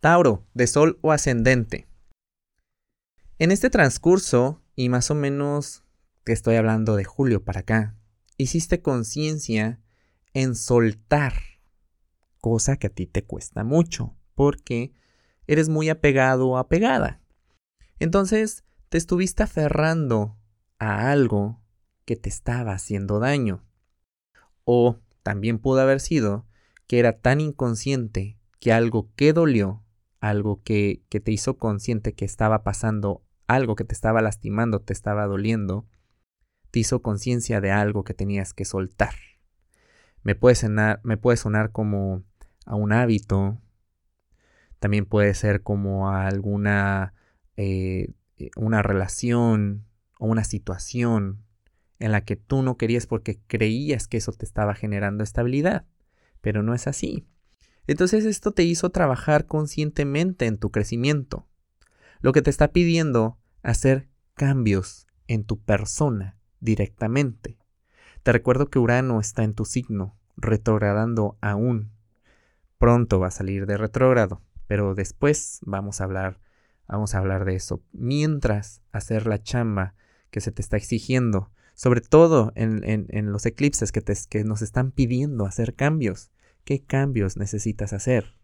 Tauro, de Sol o ascendente. En este transcurso, y más o menos te estoy hablando de julio para acá, hiciste conciencia en soltar, cosa que a ti te cuesta mucho, porque eres muy apegado o apegada. Entonces, te estuviste aferrando a algo que te estaba haciendo daño. O también pudo haber sido que era tan inconsciente que algo que dolió, algo que, que te hizo consciente que estaba pasando, algo que te estaba lastimando, te estaba doliendo, te hizo conciencia de algo que tenías que soltar. Me puede, sonar, me puede sonar como a un hábito, también puede ser como a alguna eh, una relación o una situación en la que tú no querías porque creías que eso te estaba generando estabilidad, pero no es así. Entonces esto te hizo trabajar conscientemente en tu crecimiento, lo que te está pidiendo hacer cambios en tu persona directamente. Te recuerdo que Urano está en tu signo, retrogradando aún. Pronto va a salir de retrógrado, pero después vamos a hablar, vamos a hablar de eso. Mientras hacer la chamba que se te está exigiendo, sobre todo en, los eclipses que, te, que nos están pidiendo hacer cambios. ¿Qué cambios necesitas hacer?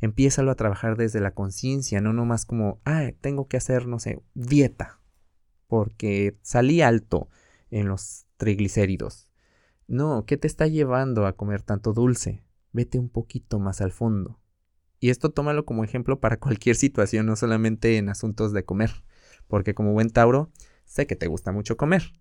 Empiézalo a trabajar desde la conciencia, no nomás como, ah, tengo que hacer, no sé, dieta, porque salí alto en los triglicéridos. No, ¿qué te está llevando a comer tanto dulce? Vete un poquito más al fondo. Y esto tómalo como ejemplo para cualquier situación, no solamente en asuntos de comer, porque como buen Tauro, sé que te gusta mucho comer.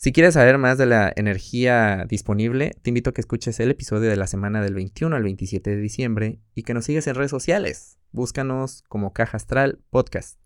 Si quieres saber más de la energía disponible, te invito a que escuches el episodio de la semana del 21 al 27 de diciembre y que nos sigas en redes sociales. Búscanos como Caja Astral Podcast.